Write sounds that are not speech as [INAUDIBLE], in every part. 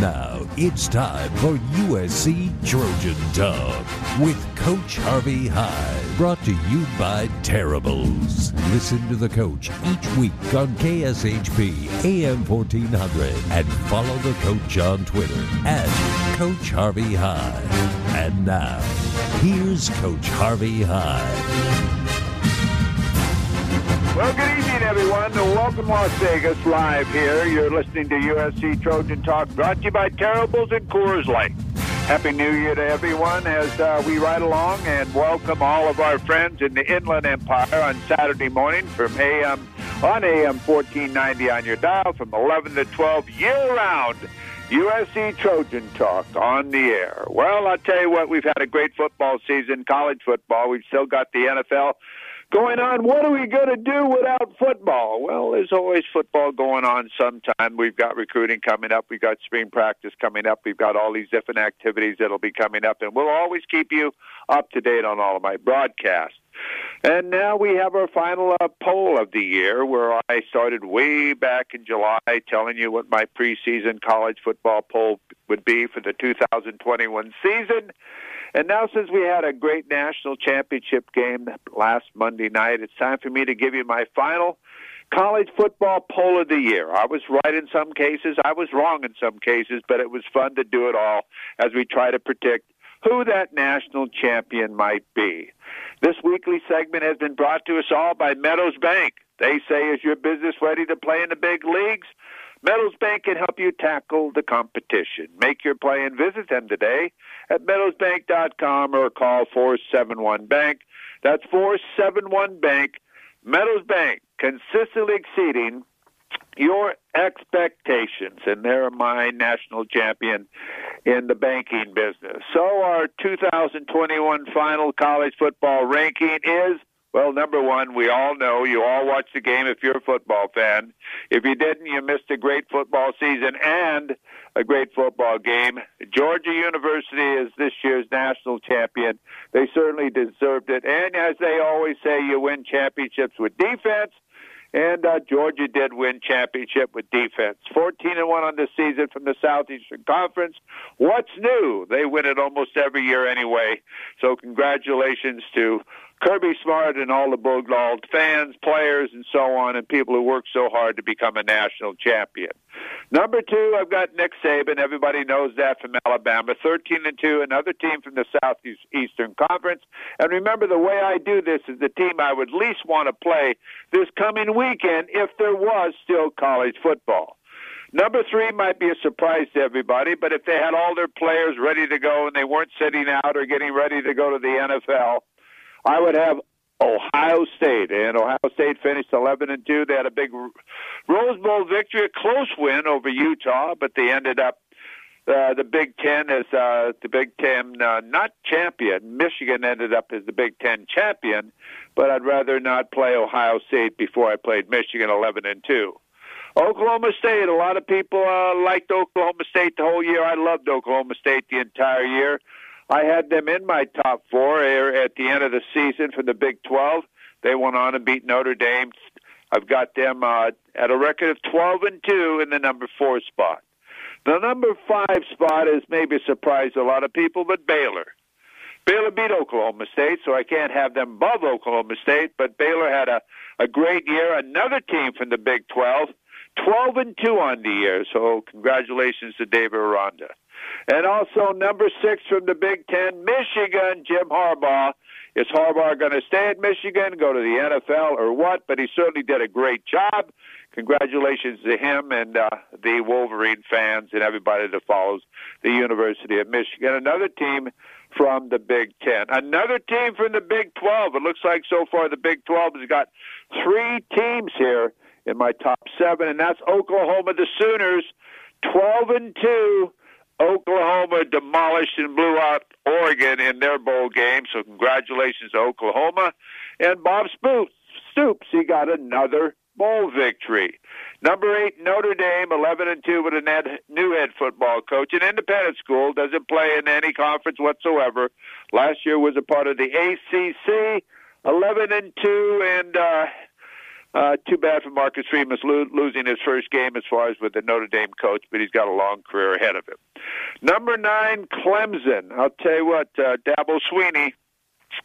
Now it's time for USC Trojan Talk with Coach Harvey Hyde. Brought to you by Terribles. Listen to the coach each week on KSHP AM 1400 and follow the coach on Twitter at Coach Harvey Hyde. And now, here's Coach Harvey Hyde. Well, good evening, everyone. Welcome, Las Vegas, live here. You're listening to USC Trojan Talk, brought to you by Terribles and Coors Light. Happy New Year to everyone as uh, we ride along and welcome all of our friends in the Inland Empire on Saturday morning from AM on AM 1490 on your dial from 11 to 12 year round. USC Trojan Talk on the air. Well, I'll tell you what, we've had a great football season, college football. We've still got the NFL going on. What are we going to do without football? Well, there's always football going on sometime. We've got recruiting coming up. We've got spring practice coming up. We've got all these different activities that'll be coming up, and we'll always keep you up to date on all of my broadcasts. And now we have our final uh, poll of the year where I started way back in July telling you what my preseason college football poll would be for the 2021 season. And now, since we had a great national championship game last Monday night, it's time for me to give you my final college football poll of the year. I was right in some cases, I was wrong in some cases, but it was fun to do it all as we try to predict who that national champion might be. This weekly segment has been brought to us all by Meadows Bank. They say, is your business ready to play in the big leagues? Meadows Bank can help you tackle the competition. Make your play and visit them today at meadowsbank.com or call 471 Bank. That's 471 Bank. Meadows Bank, consistently exceeding your expectations, and they're my national champion in the banking business. So, our 2021 final college football ranking is well, number one, we all know you all watch the game if you're a football fan. If you didn't, you missed a great football season and a great football game. Georgia University is this year's national champion. They certainly deserved it. And as they always say, you win championships with defense. And uh, Georgia did win championship with defense. 14 and 1 on the season from the Southeastern Conference. What's new? They win it almost every year anyway. So congratulations to Kirby Smart and all the Bulldog fans, players, and so on, and people who work so hard to become a national champion. Number two, I've got Nick Saban. Everybody knows that from Alabama. 13 and 2, another team from the Southeastern Conference. And remember, the way I do this is the team I would least want to play this coming weekend if there was still college football. Number three might be a surprise to everybody, but if they had all their players ready to go and they weren't sitting out or getting ready to go to the NFL, I would have Ohio State, and Ohio State finished 11 and two. They had a big Rose Bowl victory, a close win over Utah, but they ended up uh, the Big Ten as uh, the Big Ten uh, not champion. Michigan ended up as the Big Ten champion, but I'd rather not play Ohio State before I played Michigan 11 and two. Oklahoma State. A lot of people uh, liked Oklahoma State the whole year. I loved Oklahoma State the entire year. I had them in my top four at the end of the season for the Big 12. They went on and beat Notre Dame. I've got them uh, at a record of 12 and 2 in the number four spot. The number five spot is maybe a surprise to a lot of people, but Baylor. Baylor beat Oklahoma State, so I can't have them above Oklahoma State, but Baylor had a, a great year. Another team from the Big 12, 12 and 2 on the year, so congratulations to David Aranda. And also number six from the Big Ten, Michigan, Jim Harbaugh. Is Harbaugh going to stay at Michigan, go to the NFL, or what? But he certainly did a great job. Congratulations to him and uh, the Wolverine fans and everybody that follows the University of Michigan. Another team from the Big Ten. Another team from the Big 12. It looks like so far the Big 12 has got three teams here in my top seven, and that's Oklahoma, the Sooners, 12 and 2 Oklahoma demolished and blew out Oregon in their bowl game. So congratulations to Oklahoma. And Bob Stoops, he got another bowl victory. Number eight, Notre Dame, 11 and 2 with a new head football coach. An independent school, doesn't play in any conference whatsoever. Last year was a part of the ACC, 11 and 2, and uh, Uh, too bad for Marcus Freeman lo- losing his first game as far as with the Notre Dame coach, but he's got a long career ahead of him. Number nine, Clemson. I'll tell you what, uh, Dabo Swinney.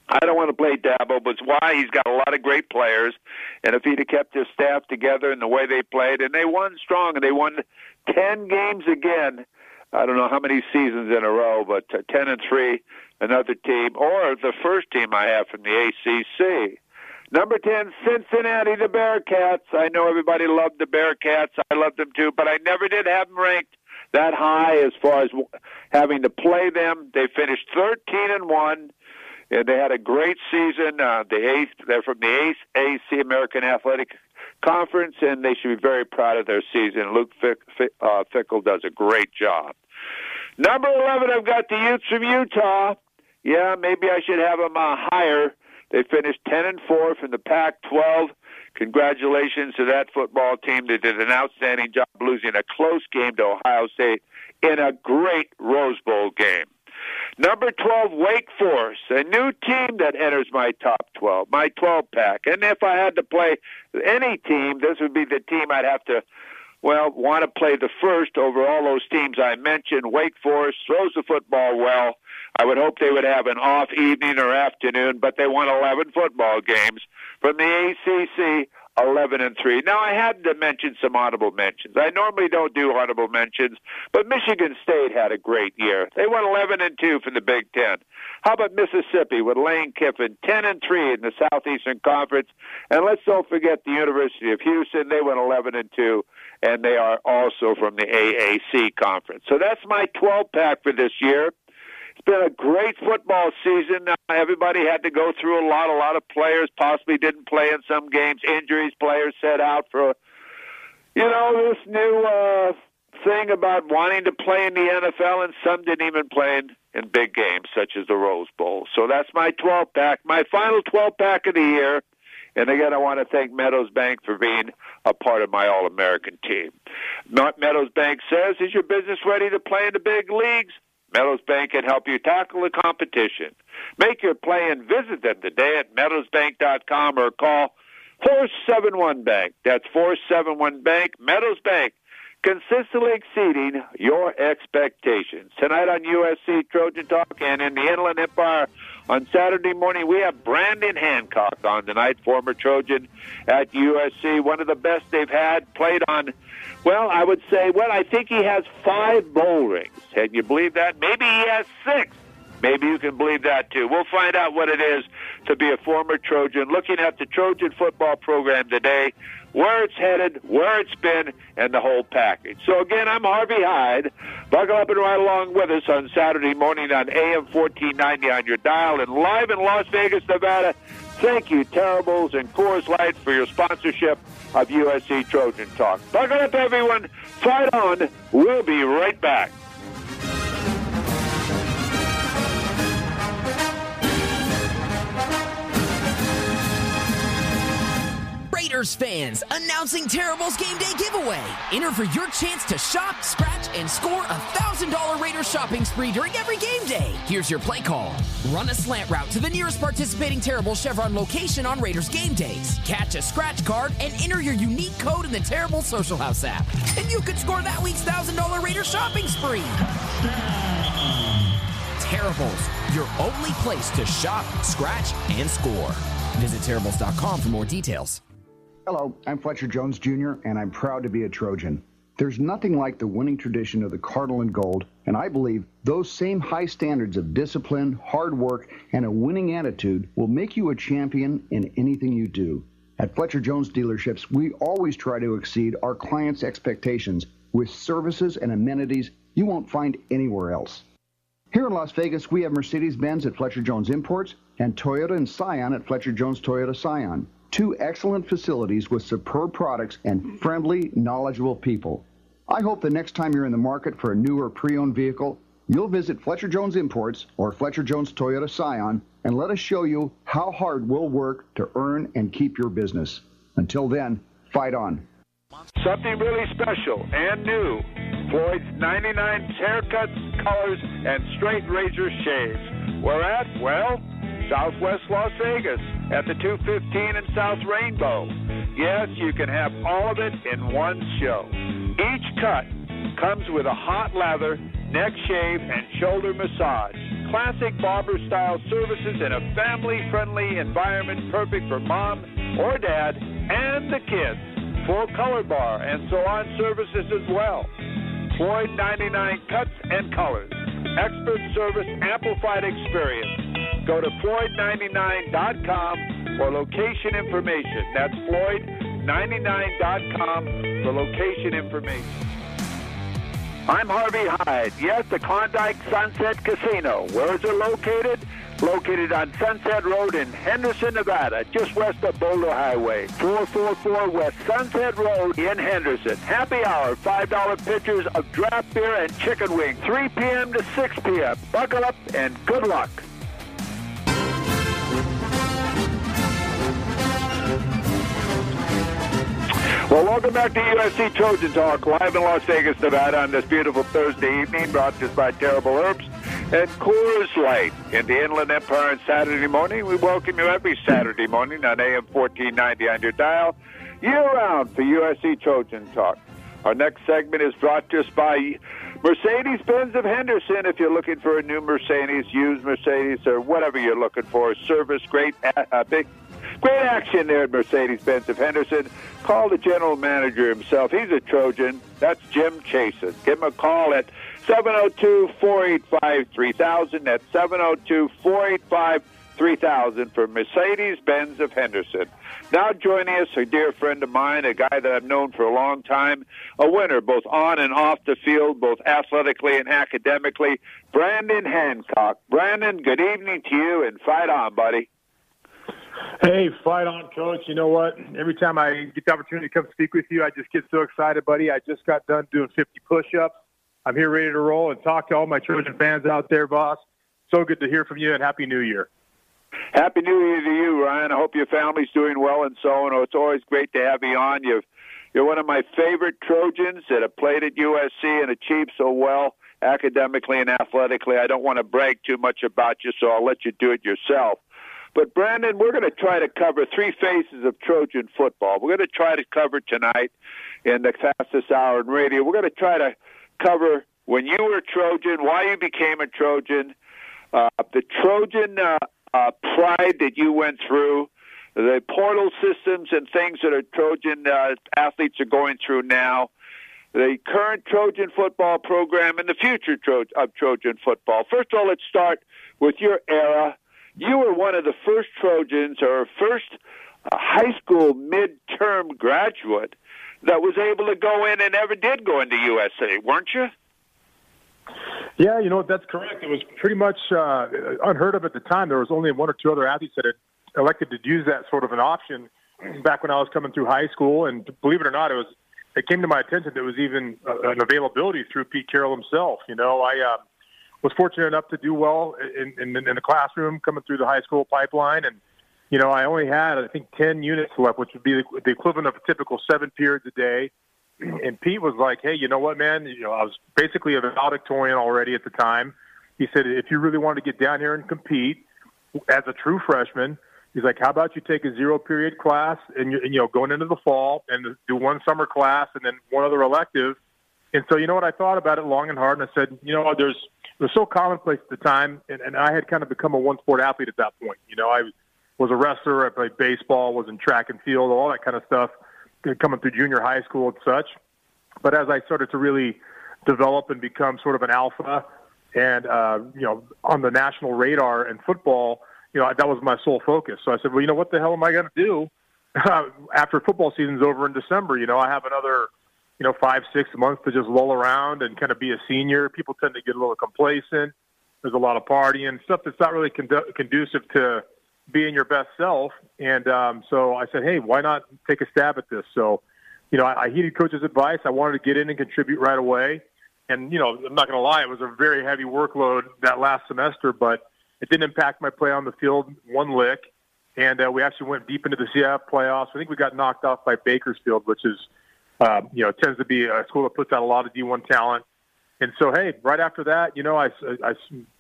I don't want to play Dabo, but it's why he's got a lot of great players. And if he'd have kept his staff together and the way they played, and they won strong, and they won ten games again. I don't know how many seasons in a row, but uh, ten and three, another team, or the first team I have from the ACC. Number 10, Cincinnati, the Bearcats. I know everybody loved the Bearcats. I loved them too, but I never did have them ranked that high as far as having to play them. They finished 13 and 1. And they had a great season. Uh, the eighth, they're from the eighth AC American Athletic Conference, and they should be very proud of their season. Luke Fick, Fick, uh, Fickell does a great job. Number 11, I've got the Utes from Utah. Yeah, maybe I should have them uh, higher. They finished 10 and 4 from the Pac 12. Congratulations to that football team. They did an outstanding job losing a close game to Ohio State in a great Rose Bowl game. Number 12, Wake Forest, a new team that enters my top 12, my 12 pack. And if I had to play any team, this would be the team I'd have to, well, want to play the first over all those teams I mentioned. Wake Forest throws the football well. I would hope they would have an off evening or afternoon, but they won 11 football games from the ACC 11 and 3. Now I had to mention some audible mentions. I normally don't do audible mentions, but Michigan State had a great year. They won 11 and 2 from the Big 10. How about Mississippi with Lane Kiffin 10 and 3 in the Southeastern Conference? And let's don't forget the University of Houston. They went 11 and 2 and they are also from the AAC conference. So that's my 12 pack for this year. Been a great football season. Everybody had to go through a lot. A lot of players possibly didn't play in some games. Injuries, players set out for, you know, this new uh, thing about wanting to play in the NFL, and some didn't even play in, in big games such as the Rose Bowl. So that's my 12 pack, my final 12 pack of the year. And again, I want to thank Meadows Bank for being a part of my All American team. Meadows Bank says, Is your business ready to play in the big leagues? Meadows Bank can help you tackle the competition. Make your play and visit them today at meadowsbank.com or call 471 Bank. That's 471 Bank, Meadows Bank, consistently exceeding your expectations. Tonight on USC Trojan Talk and in the Inland Empire on Saturday morning, we have Brandon Hancock on tonight, former Trojan at USC, one of the best they've had, played on well, I would say, well, I think he has five bowl rings. Can you believe that? Maybe he has six. Maybe you can believe that too. We'll find out what it is to be a former Trojan, looking at the Trojan football program today, where it's headed, where it's been, and the whole package. So again, I'm Harvey Hyde. Buckle up and ride along with us on Saturday morning on AM 1490 on your dial and live in Las Vegas, Nevada. Thank you, Terribles and Coors Light, for your sponsorship of USC Trojan Talk. Buckle up, everyone. Fight on. We'll be right back. Raiders fans, announcing Terrible's Game Day giveaway. Enter for your chance to shop, scratch, and score a $1,000 Raiders shopping spree during every game day. Here's your play call. Run a slant route to the nearest participating Terrible Chevron location on Raiders game days. Catch a scratch card and enter your unique code in the Terrible Social House app. And you could score that week's $1,000 Raiders shopping spree. Terribles, your only place to shop, scratch, and score. Visit terribles.com for more details. Hello, I'm Fletcher Jones Jr., and I'm proud to be a Trojan. There's nothing like the winning tradition of the Cardinal and Gold, and I believe those same high standards of discipline, hard work, and a winning attitude will make you a champion in anything you do. At Fletcher Jones dealerships, we always try to exceed our clients' expectations with services and amenities you won't find anywhere else. Here in Las Vegas, we have Mercedes Benz at Fletcher Jones Imports and Toyota and Scion at Fletcher Jones Toyota Scion two excellent facilities with superb products and friendly, knowledgeable people. I hope the next time you're in the market for a new or pre-owned vehicle, you'll visit Fletcher Jones Imports or Fletcher Jones Toyota Scion and let us show you how hard we'll work to earn and keep your business. Until then, fight on. Something really special and new. Floyd's 99 haircuts, colors, and straight razor shaves. Where at? Well, Southwest Las Vegas at the 215 and South Rainbow. Yes, you can have all of it in one show. Each cut comes with a hot lather, neck shave, and shoulder massage. Classic barber style services in a family friendly environment perfect for mom or dad and the kids. Full color bar and salon services as well. Floyd 99 cuts and colors. Expert service, amplified experience. Go to Floyd99.com for location information. That's Floyd99.com for location information. I'm Harvey Hyde. Yes, the Klondike Sunset Casino. Where is it located? Located on Sunset Road in Henderson, Nevada, just west of Boulder Highway. 444 West Sunset Road in Henderson. Happy hour, $5 pitchers of draft beer and chicken wings, 3 p.m. to 6 p.m. Buckle up and good luck. Well, welcome back to USC Trojan Talk, live in Las Vegas, Nevada, on this beautiful Thursday evening, brought to us by Terrible Herbst and Coors Light in the Inland Empire on Saturday morning. We welcome you every Saturday morning on AM 1490 on your dial, year-round for USC Trojan Talk. Our next segment is brought to us by Mercedes-Benz of Henderson. If you're looking for a new Mercedes, used Mercedes, or whatever you're looking for, service, great, uh, big Great action there at Mercedes-Benz of Henderson. Call the general manager himself. He's a Trojan. That's Jim Chasen. Give him a call at 702-485-3000. That's 702-485-3000 for Mercedes-Benz of Henderson. Now joining us, a dear friend of mine, a guy that I've known for a long time, a winner both on and off the field, both athletically and academically, Brandon Hancock. Brandon, good evening to you, and fight on, buddy. Hey, fight on, coach. You know what? Every time I get the opportunity to come speak with you, I just get so excited, buddy. I just got done doing 50 push-ups. I'm here ready to roll and talk to all my Trojan fans out there, boss. So good to hear from you, and Happy New Year. Happy New Year to you, Ryan. I hope your family's doing well and so on. It's always great to have you on. You've, you're one of my favorite Trojans that have played at USC and achieved so well academically and athletically. I don't want to brag too much about you, so I'll let you do it yourself. But Brandon, we're going to try to cover three phases of Trojan football. We're going to try to cover tonight in the fastest hour in radio. We're going to try to cover when you were a Trojan, why you became a Trojan, uh, the Trojan uh, uh, pride that you went through, the portal systems and things that our Trojan uh, athletes are going through now, the current Trojan football program, and the future of Trojan football. First of all, let's start with your era you were one of the first Trojans or first uh, high school midterm graduate that was able to go in and ever did go into USA, weren't you? Yeah, you know that's correct. It was pretty much uh, unheard of at the time. There was only one or two other athletes that had elected to use that sort of an option back when I was coming through high school. And believe it or not, it was it came to my attention that it was even uh, an availability through Pete Carroll himself. You know, I uh, was fortunate enough to do well in, in, in the classroom coming through the high school pipeline. And, you know, I only had, I think, 10 units left, which would be the equivalent of a typical seven periods a day. [CLEARS THROAT] And Pete was like, hey, you know what, man? You know, I was basically a valedictorian already at the time. He said, if you really wanted to get down here and compete as a true freshman, he's like, how about you take a zero period class and, you, and you know, going into the fall and do one summer class and then one other elective. And so, you know what, I thought about it long and hard, and I said, you know, there's it was so commonplace at the time, and, and I had kind of become a one sport athlete at that point. You know, I was a wrestler, I played baseball, was in track and field, all that kind of stuff, coming through junior high school and such. But as I started to really develop and become sort of an alpha, and uh, you know, on the national radar in football, you know, that was my sole focus. So I said, well, you know, what the hell am I going to do [LAUGHS] after football season's over in December? You know, I have another you know, five, six months to just roll around and kind of be a senior. People tend to get a little complacent. There's a lot of partying, stuff that's not really condu- conducive to being your best self. And um, so I said, hey, why not take a stab at this? So, you know, I, I heeded coach's advice. I wanted to get in and contribute right away. And, you know, I'm not going to lie, it was a very heavy workload that last semester, but it didn't impact my play on the field one lick. And uh, we actually went deep into the CIF playoffs. I think we got knocked off by Bakersfield, which is – uh, you know, it tends to be a school that puts out a lot of D1 talent. And so, hey, right after that, you know, I, I,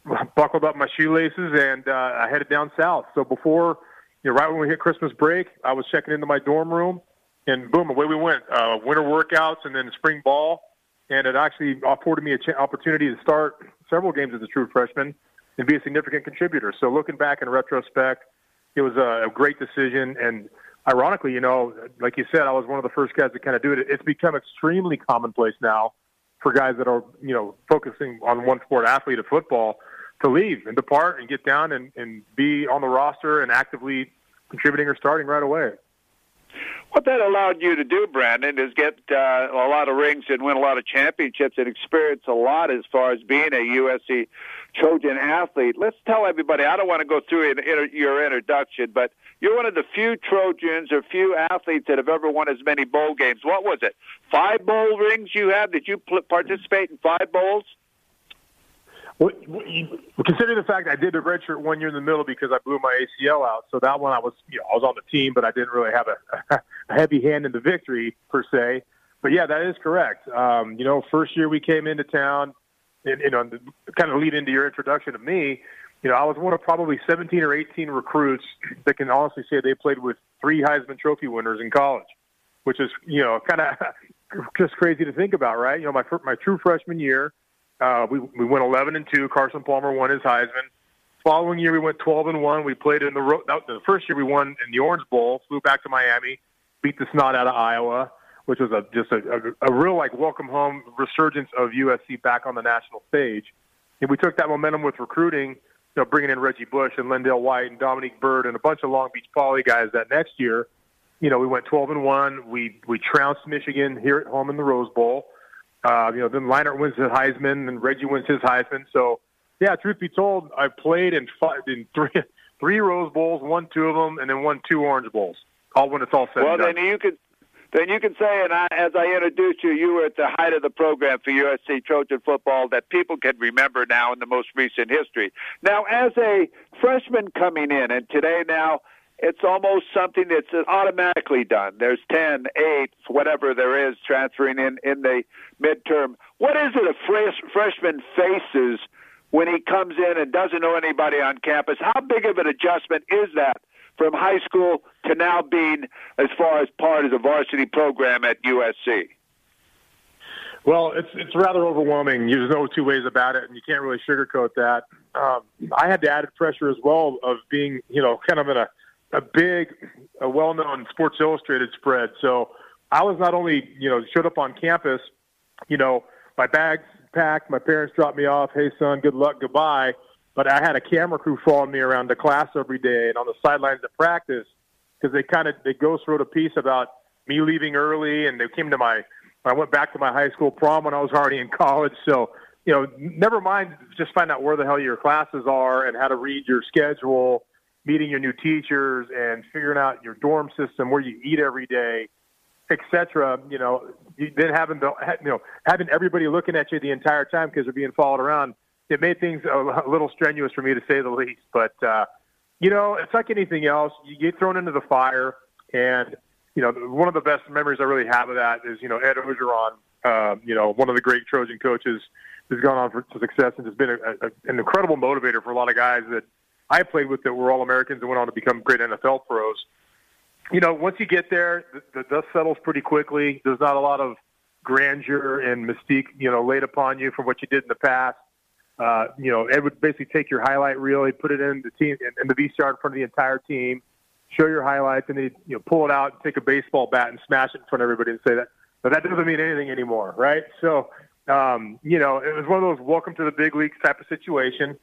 I buckled up my shoelaces and uh, I headed down south. So before, you know, right when we hit Christmas break, I was checking into my dorm room and boom, away we went. Uh, winter workouts and then spring ball, and it actually afforded me an ch- opportunity to start several games as a true freshman and be a significant contributor. So looking back in retrospect, it was a, a great decision. And ironically, you know, like you said, I was one of the first guys to kind of do it. It's become extremely commonplace now for guys that are, you know, focusing on one sport athlete of football to leave and depart and get down and, and be on the roster and actively contributing or starting right away. What that allowed you to do, Brandon, is get uh, a lot of rings and win a lot of championships and experience a lot as far as being a USC Trojan athlete. Let's tell everybody. I don't want to go through in, in, your introduction, but you're one of the few Trojans or few athletes that have ever won as many bowl games. What was it? Five bowl rings you have? Did you participate in five bowls? Well, considering the fact I did the redshirt one year in the middle because I blew my ACL out, so that one I was, you know, I was on the team, but I didn't really have a, [LAUGHS] a heavy hand in the victory per se. But yeah, that is correct. Um, you know, first year we came into town, and, you know, kind of lead into your introduction to me. You know, I was one of probably 17 or 18 recruits that can honestly say they played with three Heisman Trophy winners in college, which is, you know, kind of [LAUGHS] just crazy to think about, right? You know, my my true freshman year uh, we we went 11 and two. Carson Palmer won his Heisman. Following year, we went 12 and one. We played in the ro- the first year we won in the Orange Bowl. Flew back to Miami, beat the snot out of Iowa, which was a just a, a, a real like welcome home resurgence of USC back on the national stage. And we took that momentum with recruiting, you know, bringing in Reggie Bush and LenDale White and Dominique Byrd and a bunch of Long Beach Poly guys. That next year, you know, we went 12 and one. We we trounced Michigan here at home in the Rose Bowl. Uh, you know, then Leinart wins his Heisman, and Reggie wins his Heisman. So, yeah, truth be told, I played in five, in three [LAUGHS] three Rose Bowls, won two of them, and then won two Orange Bowls. All when it's all said. Well, then you could then you can say, and I, as I introduced you, you were at the height of the program for USC Trojan football that people can remember now in the most recent history. Now, as a freshman coming in, and today now it's almost something that's automatically done. There's 10, 8, whatever there is transferring in in the midterm. What is it a fresh, freshman faces when he comes in and doesn't know anybody on campus? How big of an adjustment is that from high school to now being as far as part of the varsity program at USC? Well, it's it's rather overwhelming. There's no two ways about it, and you can't really sugarcoat that. Um, I had the added pressure as well of being, you know, kind of in a a big, a well-known Sports Illustrated spread. So I was not only, you know, showed up on campus, you know, my bags packed, my parents dropped me off. Hey, son, good luck, goodbye. But I had a camera crew following me around the class every day and on the sidelines of practice because they kind of they ghost wrote a piece about me leaving early, and they came to my. I went back to my high school prom when I was already in college. So you know, never mind just find out where the hell your classes are and how to read your schedule meeting your new teachers and figuring out your dorm system, where you eat every day, etc. You know, then having the you know having everybody looking at you the entire time because they're being followed around. It made things a, little strenuous for me to say the least. But uh, you know, it's like anything else. You get thrown into the fire, and you know, one of the best memories I really have of that is you know Ed Orgeron, uh, you know, one of the great Trojan coaches, has gone on for success and has been a, a, an incredible motivator for a lot of guys that I played with that were all Americans and went on to become great NFL pros. You know, once you get there, the, the dust settles pretty quickly. There's not a lot of grandeur and mystique, you know, laid upon you from what you did in the past. Uh, you know, Ed would basically take your highlight reel, he'd put it in the team in the VCR in front of the entire team, show your highlights, and then you know pull it out and take a baseball bat and smash it in front of everybody and say that. But that doesn't mean anything anymore, right? So, um, you know, it was one of those welcome to the big leagues type of situation.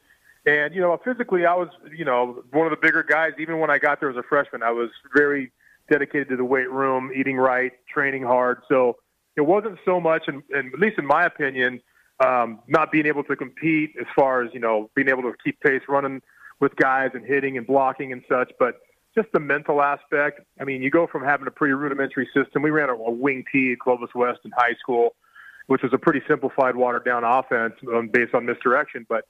And you know, physically, I was you know one of the bigger guys. Even when I got there as a freshman, I was very dedicated to the weight room, eating right, training hard. So it wasn't so much, and, and at least in my opinion, um, not being able to compete as far as you know being able to keep pace, running with guys and hitting and blocking and such, but just the mental aspect. I mean, you go from having a pretty rudimentary system. We ran a, a wing T at Clovis West in high school, which was a pretty simplified, watered down offense um, based on misdirection, but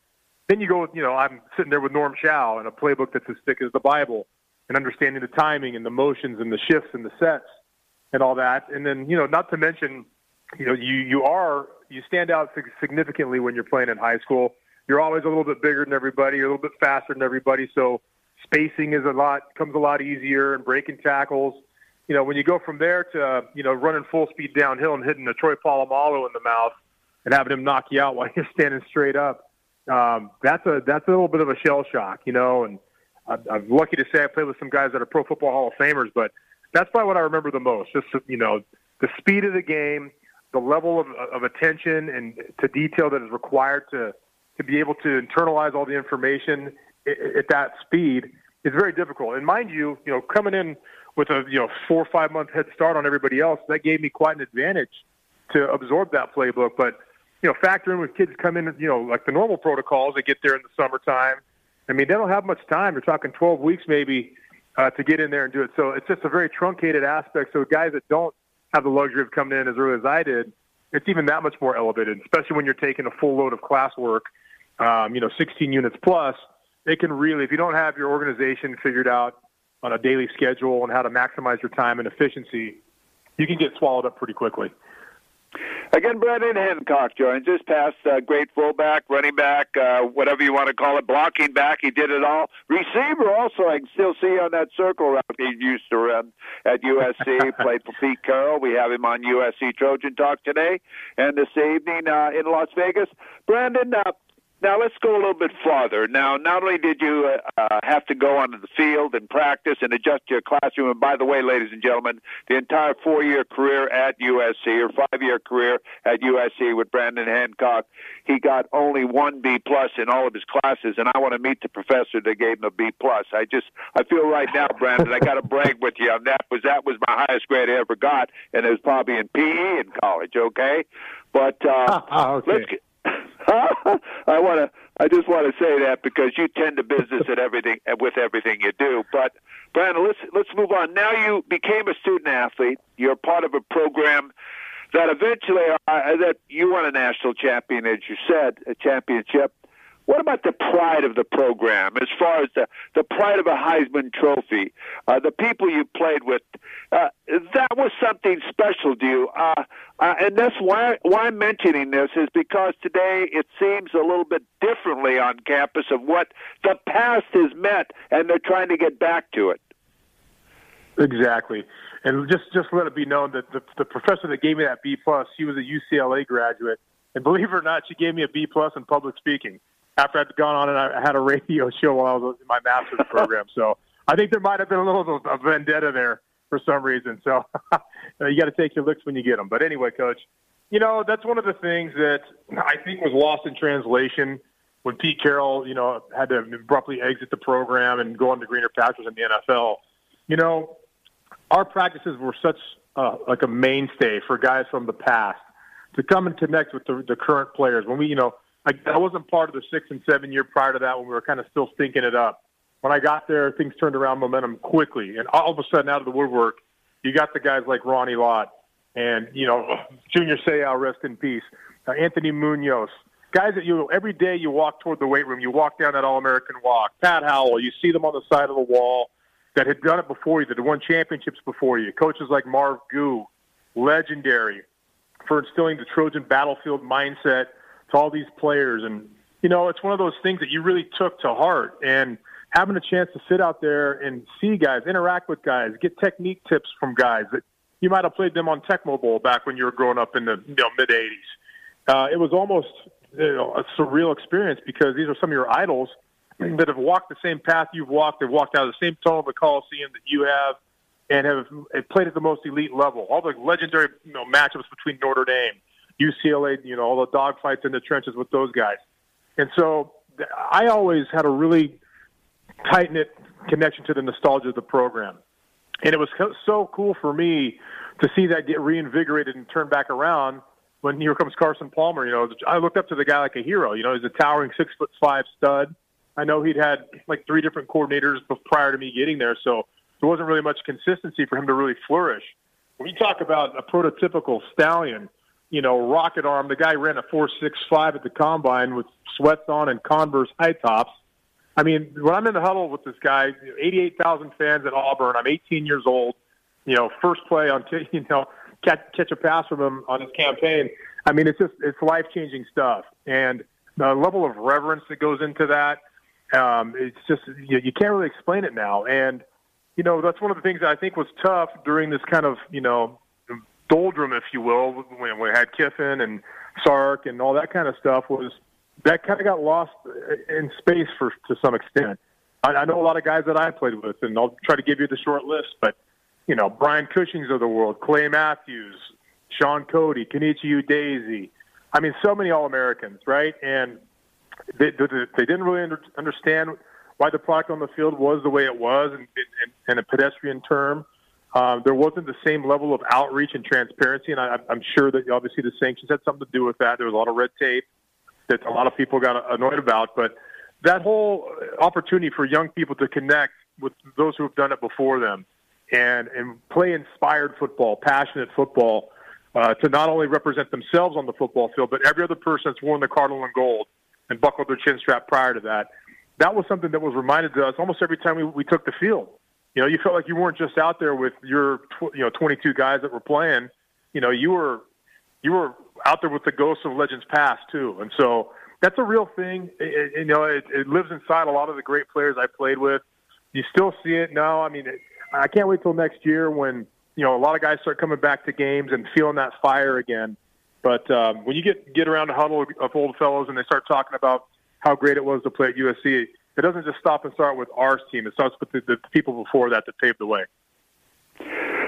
then you go, with, you know, I'm sitting there with Norm Chow and a playbook that's as thick as the Bible and understanding the timing and the motions and the shifts and the sets and all that. And then, you know, not to mention, you know, you, you are, you stand out significantly when you're playing in high school. You're always a little bit bigger than everybody. A little bit faster than everybody. So spacing is a lot, comes a lot easier and breaking tackles. you know, when you go from there to, you know, running full speed downhill and hitting the Troy Polamalu in the mouth and having him knock you out [LAUGHS] while you're standing straight up, um, that's a that's a little bit of a shell shock, you know. And I'm, I'm lucky to say I played with some guys that are Pro Football Hall of Famers, but that's probably what I remember the most. Just you know, the speed of the game, the level of, of attention and to detail that is required to to be able to internalize all the information at that speed is very difficult. And mind you, you know, coming in with a you know four or five month head start on everybody else, that gave me quite an advantage to absorb that playbook. But you know, factor in when kids come in, you know, like the normal protocols, they get there in the summertime. I mean, they don't have much time. You're talking 12 weeks maybe uh, to get in there and do it. So it's just a very truncated aspect. So guys that don't have the luxury of coming in as early as I did, it's even that much more elevated, especially when you're taking a full load of classwork, um, you know, 16 units plus. They can really, if you don't have your organization figured out on a daily schedule and how to maximize your time and efficiency, you can get swallowed up pretty quickly. Again, Brandon Hancock joins us, past uh, great fullback, running back, uh, whatever you want to call it, blocking back. He did it all. Receiver also, I can still see on that circle route he used to run at USC. [LAUGHS] played for Pete Carroll. We have him on USC Trojan Talk today and this evening uh, in Las Vegas. Brandon, uh, now let's go a little bit farther. Now, not only did you uh, uh, have to go onto the field and practice and adjust your classroom, and by the way, ladies and gentlemen, the entire four-year career at USC or five-year career at USC with Brandon Hancock, he got only one B plus in all of his classes, and I want to meet the professor that gave him a B plus. I just, I feel right now, Brandon, I got to brag with you on that. Was that was my highest grade I ever got, and it was probably in PE in college. Okay, but uh, [LAUGHS] okay. let's get [LAUGHS] I want to. I just want to say that because you tend to business at everything with everything you do. But Brandon, let's let's move on. Now you became a student athlete. You're part of a program that eventually uh, that you won a national champion, as you said, a championship. What about the pride of the program as far as the, the pride of a Heisman Trophy? Uh, the people you played with, uh, that was something special to you. Uh, uh, and that's why, why I'm mentioning this is because today it seems a little bit differently on campus of what the past has meant, and they're trying to get back to it. Exactly. And just, just let it be known that the, the professor that gave me that B plus, she was a UCLA graduate. And believe it or not, she gave me a B plus in public speaking after I'd gone on and I had a radio [LAUGHS] show while I was in my master's [LAUGHS] program. So I think there might have been a little of a vendetta there for some reason. So [LAUGHS] you got to take your licks when you get them. But anyway, coach, you know, that's one of the things that I think was lost in translation when Pete Carroll, you know, had to abruptly exit the program and go on to greener pastures in the NFL. You know, our practices were such uh, like a mainstay for guys from the past to come and connect with the, the current players. When we, you know, I, I wasn't part of the six and seven year prior to that when we were kind of still stinking it up. When I got there, things turned around momentum quickly, and all of a sudden, out of the woodwork, you got the guys like Ronnie Lott and you know Junior Seau, rest in peace, uh, Anthony Munoz, guys that you every day you walk toward the weight room, you walk down that All American walk. Pat Howell, you see them on the side of the wall that had done it before you, that had won championships before you. Coaches like Marv Goux, legendary for instilling the Trojan battlefield mindset to all these players. And, you know, it's one of those things that you really took to heart. And having a chance to sit out there and see guys, interact with guys, get technique tips from guys that you might have played them on Tecmo Bowl back when you were growing up in the you know, mid 80s. Uh, it was almost you know, a surreal experience because these are some of your idols that have walked the same path you've walked. They've walked out of the same tunnel of the Coliseum that you have and have, played at the most elite level. All the legendary you know, matchups between Notre Dame, UCLA, you know, all the dogfights in the trenches with those guys. And so I always had a really tight knit connection to the nostalgia of the program. And it was so cool for me to see that get reinvigorated and turn back around when here comes Carson Palmer. You know, I looked up to the guy like a hero. You know, he's a towering six foot five stud. I know he'd had like three different coordinators prior to me getting there, so there wasn't really much consistency for him to really flourish. When you talk about a prototypical stallion, you know, rocket arm. The guy ran a four six five at the combine with sweats on and Converse high tops. I mean, when I'm in the huddle with this guy, 88,000 fans at Auburn. I'm 18 years old. You know, first play on [LAUGHS] you know catch catch a pass from him on his campaign. I mean, it's just it's life changing stuff, and the level of reverence that goes into that. Um, it's just you, you can't really explain it now, and you know, that's one of the things that I think was tough during this kind of, you know, doldrum, if you will, when we had Kiffin and Sark and all that kind of stuff was that kind of got lost in space for to some extent. I, I know a lot of guys that I played with, and I'll try to give you the short list, but you know, Brian Cushing's of the world, Clay Matthews, Shaun Cody, Kenechi Udeze. I mean, so many All Americans, right? And they, they, they didn't really under, understand why the product on the field was the way it was in, in, in a pedestrian term. Um, there wasn't the same level of outreach and transparency, and I, I'm sure that obviously the sanctions had something to do with that. There was a lot of red tape that a lot of people got annoyed about, but that whole opportunity for young people to connect with those who have done it before them and and play inspired football, passionate football, uh, to not only represent themselves on the football field, but every other person that's worn the cardinal and gold and buckled their chin strap prior to that. That was something that was reminded to us almost every time we, we took the field. You know, you felt like you weren't just out there with your, you know, 22 guys that were playing. You know, you were, you were out there with the ghosts of legends past too. And so that's a real thing. It, you know, it, it lives inside a lot of the great players I played with. You still see it now. I mean, it, I can't wait till next year when you know a lot of guys start coming back to games and feeling that fire again. But um, when you get get around a huddle of old fellows and they start talking about how great it was to play at USC, it doesn't just stop and start with our team. It starts with the, the people before that that paved the way.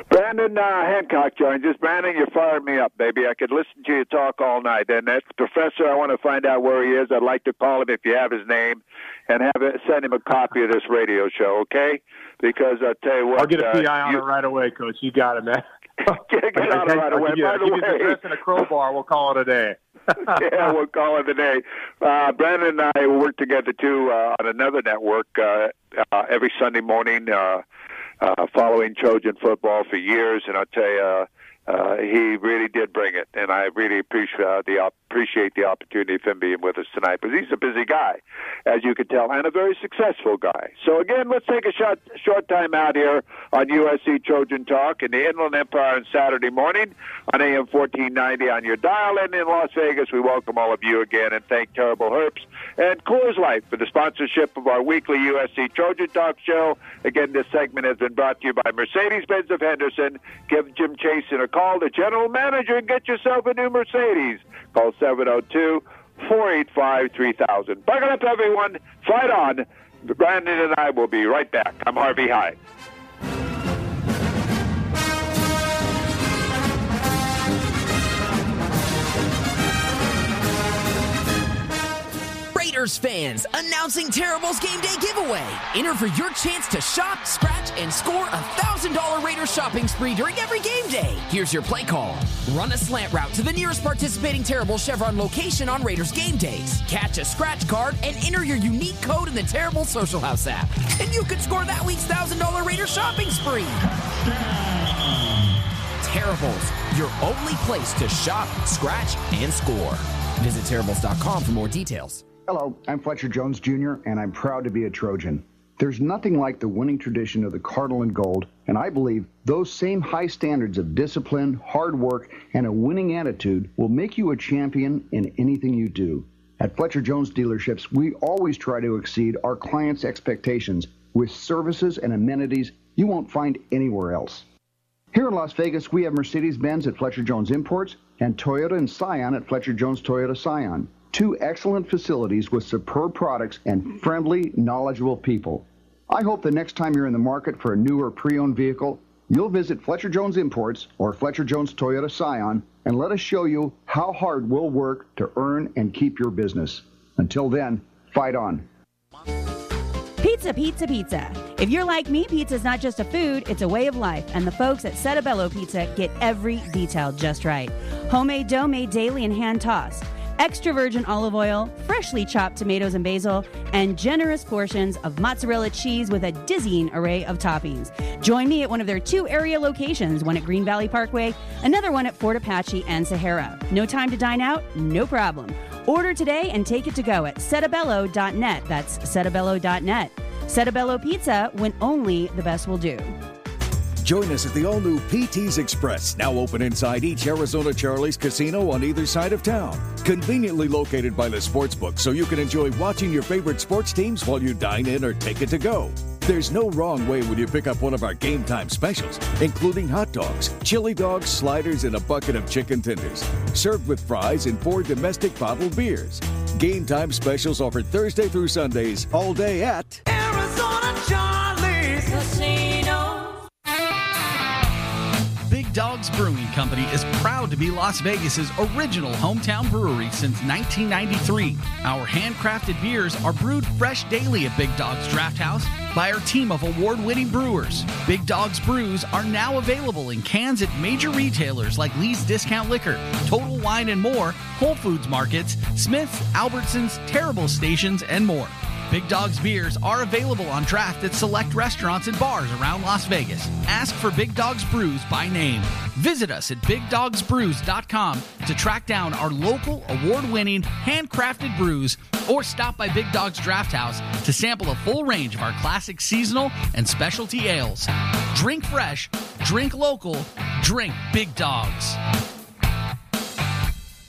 Brandon uh, Hancock joins us. Brandon, you fired me up, baby. I could listen to you talk all night. And that professor, I want to find out where he is. I'd like to call him if you have his name, and have it, send him a copy of this radio show. Okay? Because I'll tell you what, I'll get a PI uh, on you, it right away, Coach. You got it, man. Get, get on it right away. You, By the way, and a crowbar. We'll call it a day. [LAUGHS] yeah, we'll call it a day. Uh, Brandon and I work together too uh, on another network uh, uh, every Sunday morning. Uh, uh, following Trojan football for years, and I'll tell you, uh, he really did bring it, and I really appreciate uh, the appreciate the opportunity of him being with us tonight. But he's a busy guy, as you can tell, and a very successful guy. So again, let's take a short short time out here on USC Trojan Talk in the Inland Empire on Saturday morning on AM 1490 on your dial. And in Las Vegas, we welcome all of you again and thank Terrible Herbst and Coors Light for the sponsorship of our weekly USC Trojan Talk show. Again, this segment has been brought to you by Mercedes-Benz of Henderson. Give Jim Chase a call, the general manager, and get yourself a new Mercedes. Call 702 485 3000. Buckle up, everyone. Fight on. Brandon and I will be right back. I'm Harvey Hyde. Raiders fans, announcing Terrible's Game Day giveaway. Enter for your chance to shop, scratch, and score a $1,000 Raiders shopping spree during every game day. Here's your play call. Run a slant route to the nearest participating Terrible Chevron location on Raiders game days. Catch a scratch card and enter your unique code in the Terrible Social House app. And you could score that week's $1,000 Raiders shopping spree. Terribles, your only place to shop, scratch, and score. Visit Terribles.com for more details. Hello, I'm Fletcher Jones Jr., and I'm proud to be a Trojan. There's nothing like the winning tradition of the Cardinal and Gold, and I believe those same high standards of discipline, hard work, and a winning attitude will make you a champion in anything you do. At Fletcher Jones dealerships, we always try to exceed our clients' expectations with services and amenities you won't find anywhere else. Here in Las Vegas, we have Mercedes Benz at Fletcher Jones Imports and Toyota and Scion at Fletcher Jones Toyota Scion two excellent facilities with superb products and friendly, knowledgeable people. I hope the next time you're in the market for a new or pre-owned vehicle, you'll visit Fletcher Jones Imports or Fletcher Jones Toyota Scion and let us show you how hard we'll work to earn and keep your business. Until then, fight on. Pizza, pizza, pizza. If you're like me, pizza is not just a food, it's a way of life, and the folks at Settebello Pizza get every detail just right. Homemade dough made daily and hand tossed extra virgin olive oil, freshly chopped tomatoes and basil, and generous portions of mozzarella cheese with a dizzying array of toppings. Join me at one of their two area locations, one at Green Valley Parkway, another one at Fort Apache and Sahara. No time to dine out? No problem. Order today and take it to go at settebello.net. That's settebello.net. Settebello Pizza when only the best will do. Join us at the all new PT's Express, now open inside each Arizona Charlie's casino on either side of town. Conveniently located by the sportsbook so you can enjoy watching your favorite sports teams while you dine in or take it to go. There's no wrong way when you pick up one of our game time specials, including hot dogs, chili dogs, sliders, and a bucket of chicken tenders. Served with fries and four domestic bottled beers. Game time specials offered Thursday through Sundays all day at Arizona Charlie's Casino. Dogs Brewing Company is proud to be Las Vegas's original hometown brewery since 1993. Our handcrafted beers are brewed fresh daily at Big Dogs Draft House by our team of award winning brewers. Big Dogs Brews are now available in cans at major retailers like Lee's Discount Liquor, Total Wine and More, Whole Foods Markets, Smith's, Albertsons, Terrible Stations, and more. Big Dogs beers are available on draft at select restaurants and bars around Las Vegas. Ask for Big Dogs Brews by name. Visit us at bigdogsbrews.com to track down our local award winning handcrafted brews or stop by Big Dogs Draft House to sample a full range of our classic seasonal and specialty ales. Drink fresh, drink local, drink Big Dogs.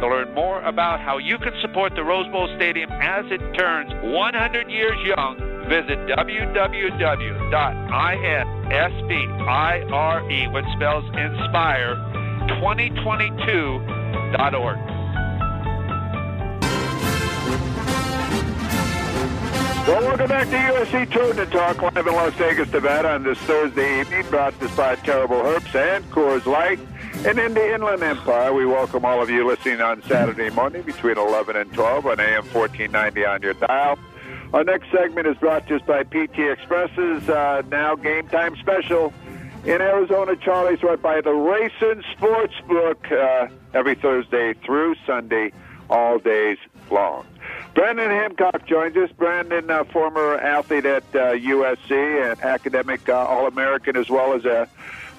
To learn more about how you can support the Rose Bowl Stadium as it turns 100 years young, visit www.inspire, which spells inspire, 2022.org. Well, welcome back to USC Trojan Talk live in Las Vegas, Nevada on this Thursday evening, brought to us by Terrible Herbst and Coors Light. And in the Inland Empire, we welcome all of you listening on Saturday morning between 11 and 12 on AM 1490 on your dial. Our next segment is brought to us by PT Express's uh, now game time special in Arizona. Charlie's right by the Racing Sportsbook uh, every Thursday through Sunday, all days long. Brandon Hancock joins us. Brandon, uh, former athlete at uh, USC and academic uh, All American, as well as a,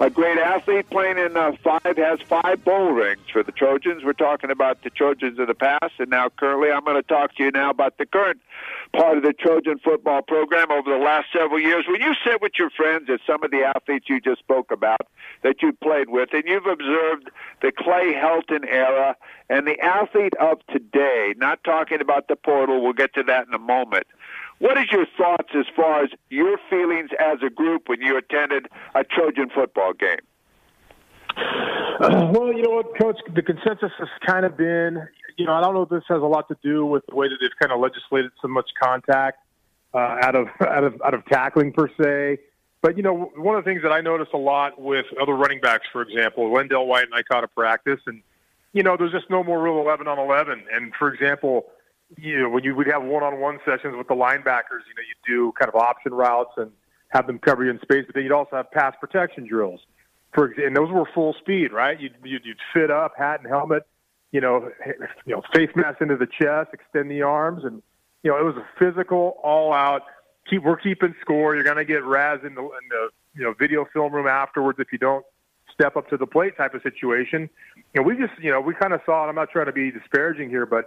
a great athlete playing in uh, five, has five bowl rings for the Trojans. We're talking about the Trojans of the past, and now currently, I'm going to talk to you now about the current part of the Trojan football program over the last several years. When you sit with your friends as some of the athletes you just spoke about that you played with, and you've observed the Clay Helton era and the athlete of today, not talking about the portal, we'll get to that in a moment. What is your thoughts as far as your feelings as a group when you attended a Trojan football game? Uh, well, you know what, Coach, the consensus has kind of been, you know, I don't know if this has a lot to do with the way that they've kind of legislated so much contact uh, out of [LAUGHS] out of out of tackling per se. But you know, one of the things that I noticed a lot with other running backs, for example, LenDale White and I caught a practice, and you know, there's just no more rule 11 on 11. And for example, you know, when you would have one-on-one sessions with the linebackers, you know, you do kind of option routes and have them cover you in space, but then you'd also have pass protection drills. For and those were full speed, right? You'd, you'd, you'd fit up, hat and helmet, you know, you know, face mask into the chest, extend the arms, and you know, it was a physical, all-out. Keep we're keeping score. You're to get Raz in the, in the you know video film room afterwards if you don't step up to the plate type of situation. And we just, you know, we kind of saw it. I'm not trying to be disparaging here, but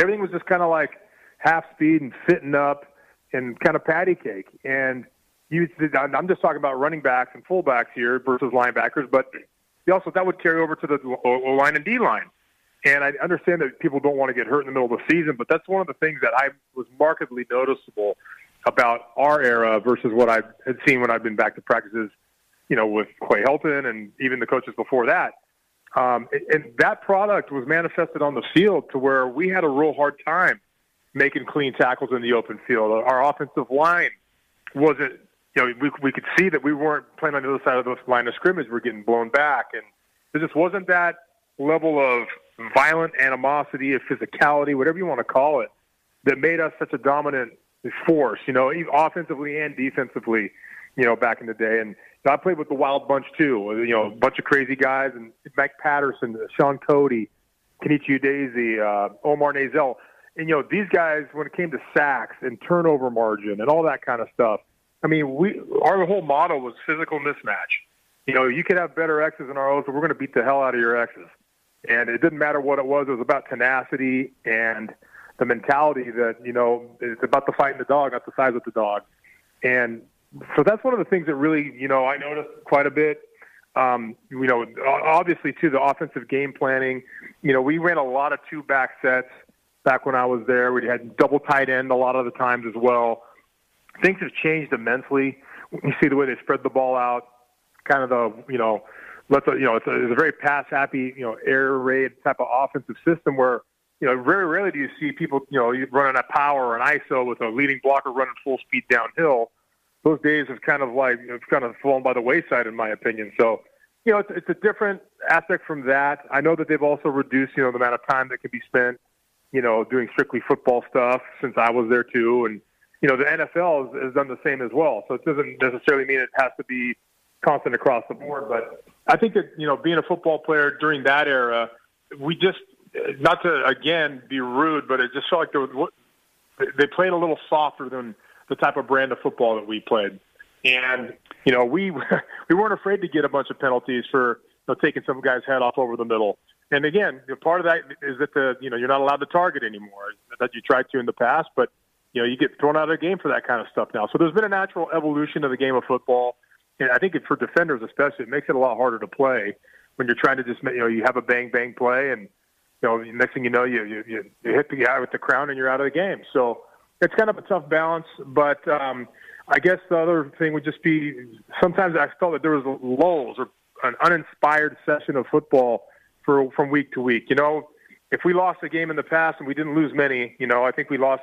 everything was just kind of like half speed and fitting up and kind of patty cake. And you, I'm just talking about running backs and fullbacks here versus linebackers, but also that would carry over to the O line and D line. And I understand that people don't want to get hurt in the middle of the season, but that's one of the things that I was markedly noticeable about our era versus what I had seen when I've been back to practices, you know, with Clay Helton and even the coaches before that. Um, and that product was manifested on the field to where we had a real hard time making clean tackles in the open field. Our offensive line wasn't, you know, we, we could see that we weren't playing on the other side of the line of scrimmage. We're getting blown back. And there just wasn't that level of violent animosity, of physicality, whatever you want to call it, that made us such a dominant force, you know, offensively and defensively, you know, back in the day. And I played with the Wild Bunch too. You know, a bunch of crazy guys and Mike Patterson, Shaun Cody, Kenechi Udeze, uh, Omar Nazel. And you know, these guys when it came to sacks and turnover margin and all that kind of stuff. I mean, we our whole motto was physical mismatch. you know, you could have better X's than our O's, but we're going to beat the hell out of your X's. And it didn't matter what it was. It was about tenacity and the mentality that, you know, it's about the fight in the dog, not the size of the dog. And so that's one of the things that really, you know, I noticed quite a bit. Um, you know, obviously, too, the offensive game planning. You know, we ran a lot of two back sets back when I was there. We had double tight end a lot of the times as well. Things have changed immensely. You see the way they spread the ball out, kind of the, you know, let's, you know, it's a, it's a very pass happy, you know, air raid type of offensive system where, you know, very rarely do you see people, you know, running a power or an ISO with a leading blocker running full speed downhill those days have kind of like have kind of fallen by the wayside in my opinion. So, you know, it's, it's a different aspect from that. I know that they've also reduced, you know, the amount of time that can be spent, you know, doing strictly football stuff since I was there too, and you know, the NFL has, has done the same as well. So it doesn't necessarily mean it has to be constant across the board, but I think that you know, being a football player during that era, we just not to again be rude, but it just felt like there was, they played a little softer than the type of brand of football that we played. And you know, we [LAUGHS] we weren't afraid to get a bunch of penalties for you know, taking some guy's head off over the middle. And again, part of that is that the you know you're not allowed to target anymore that you tried to in the past, but you know you get thrown out of the game for that kind of stuff now. So there's been a natural evolution of the game of football, and I think it, for defenders especially, it makes it a lot harder to play when you're trying to just you know you have a bang bang play and you know next thing you know you you you hit the guy with the crown and you're out of the game. So it's kind of a tough balance, but um, I guess the other thing would just be sometimes I felt that there was lulls or an uninspired session of football for from week to week. You know, if we lost a game in the past and we didn't lose many, you know, I think we lost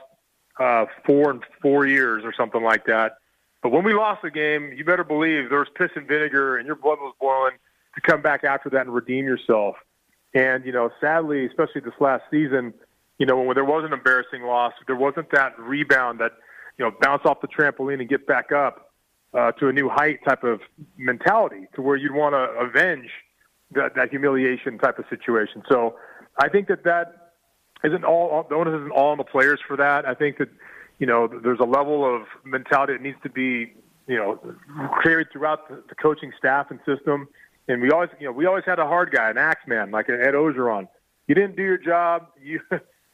uh, four in four years or something like that. But when we lost a game, you better believe there was piss and vinegar and your blood was boiling to come back after that and redeem yourself. And you know, sadly, especially this last season you know, when there was an embarrassing loss, there wasn't that rebound that, you know, bounce off the trampoline and get back up uh, to a new height type of mentality to where you'd want to avenge that, that humiliation type of situation. So I think that that isn't all, the onus isn't all on the players for that. I think that, you know, there's a level of mentality that needs to be, you know, carried throughout the, the coaching staff and system. And we always, you know, we always had a hard guy, an axe man, like Ed Orgeron. You didn't do your job. You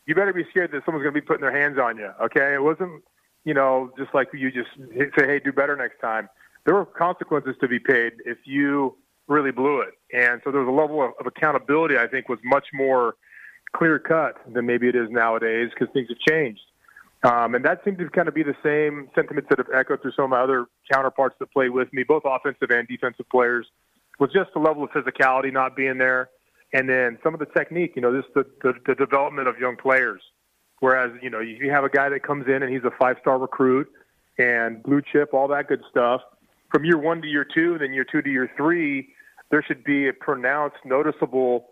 you better be scared that someone's going to be putting their hands on you. Okay, it wasn't you know just like you just say, hey, do better next time. There were consequences to be paid if you really blew it, and so there was a level of, of accountability. I think was much more clear cut than maybe it is nowadays because things have changed. Um, and that seemed to kind of be the same sentiments that have echoed through some of my other counterparts that play with me, both offensive and defensive players, was just the level of physicality not being there and then some of the technique, you know, this the, the, the development of young players. Whereas, you know, you have a guy that comes in and he's a five star recruit and blue chip, all that good stuff. From year one to year two, then year two to year three, there should be a pronounced, noticeable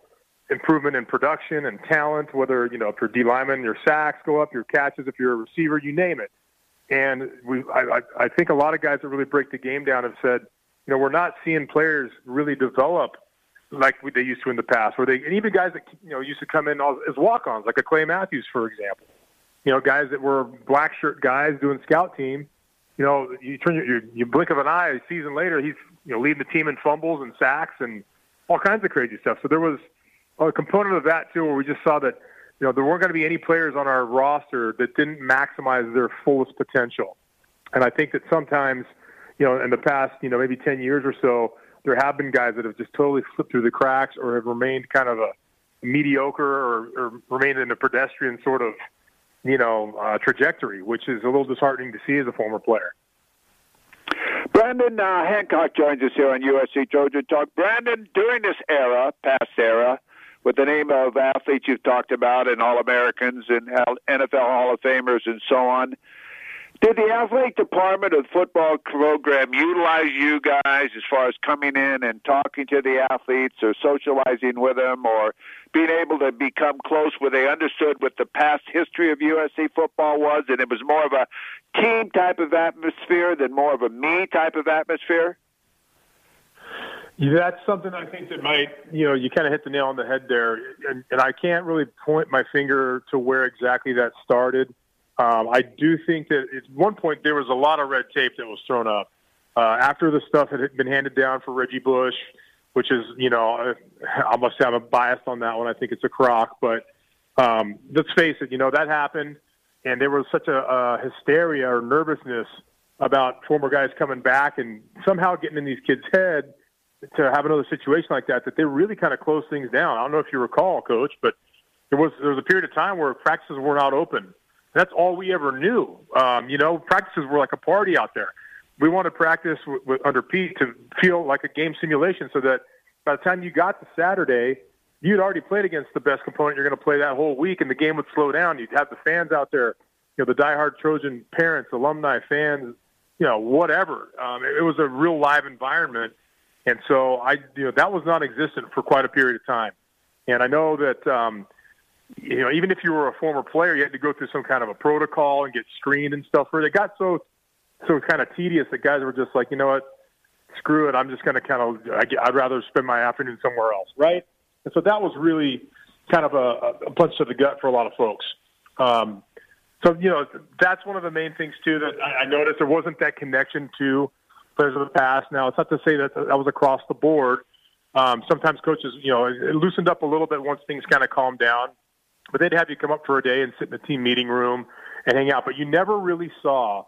improvement in production and talent, whether, you know, if you're D lineman, your sacks go up, your catches, if you're a receiver, you name it. And we, I, I think a lot of guys that really break the game down have said, you know, we're not seeing players really develop like they used to in the past, where they and even guys that you know used to come in as walk-ons, like a Clay Matthews, for example. You know, guys that were black shirt guys doing scout team. You know, you turn your, your you blink of an eye, a season later, he's you know leading the team in fumbles and sacks and all kinds of crazy stuff. So there was a component of that too, where we just saw that you know there weren't going to be any players on our roster that didn't maximize their fullest potential. And I think that sometimes, you know, in the past, you know, maybe ten years or so, there have been guys that have just totally slipped through the cracks or have remained kind of a mediocre or, or remained in a pedestrian sort of, you know, uh, trajectory, which is a little disheartening to see as a former player. Brandon uh, Hancock joins us here on USC Trojan Talk. Brandon, during this era, past era, with the name of athletes you've talked about and All Americans and NFL Hall of Famers and so on, did the athletic department of the football program utilize you guys as far as coming in and talking to the athletes or socializing with them or being able to become close where they understood what the past history of USC football was and it was more of a team type of atmosphere than more of a me type of atmosphere? That's something I think that might, you know, you kind of hit the nail on the head there. And, and I can't really point my finger to where exactly that started. Um, I do think that at one point there was a lot of red tape that was thrown up, uh, after the stuff had been handed down for Reggie Bush, which is, you know, I must have a bias on that one. I think it's a crock, but um, let's face it, you know, that happened, and there was such a, a hysteria or nervousness about former guys coming back and somehow getting in these kids' head to have another situation like that that they really kind of closed things down. I don't know if you recall, Coach, but there was there was a period of time where practices were not open. That's all we ever knew. Um, you know, practices were like a party out there. We wanted practice w- w- under Pete to feel like a game simulation, so that by the time you got to Saturday, you'd already played against the best component you're going to play that whole week, and the game would slow down. You'd have the fans out there, you know, the diehard Trojan parents, alumni, fans, you know, whatever. Um, it, it was a real live environment, and so I, you know, that was non-existent for quite a period of time. And I know that, um, you know, even if you were a former player, you had to go through some kind of a protocol and get screened and stuff. For it got so, so kind of tedious that guys were just like, you know what, screw it, I'm just going to kind of, I'd rather spend my afternoon somewhere else, right? And so that was really kind of a, a punch to the gut for a lot of folks. Um, so you know that's one of the main things too that I, I noticed there wasn't that connection to players of the past. Now it's not to say that that was across the board. Um, sometimes coaches, you know, it loosened up a little bit once things kind of calmed down, but they'd have you come up for a day and sit in the team meeting room and hang out. But you never really saw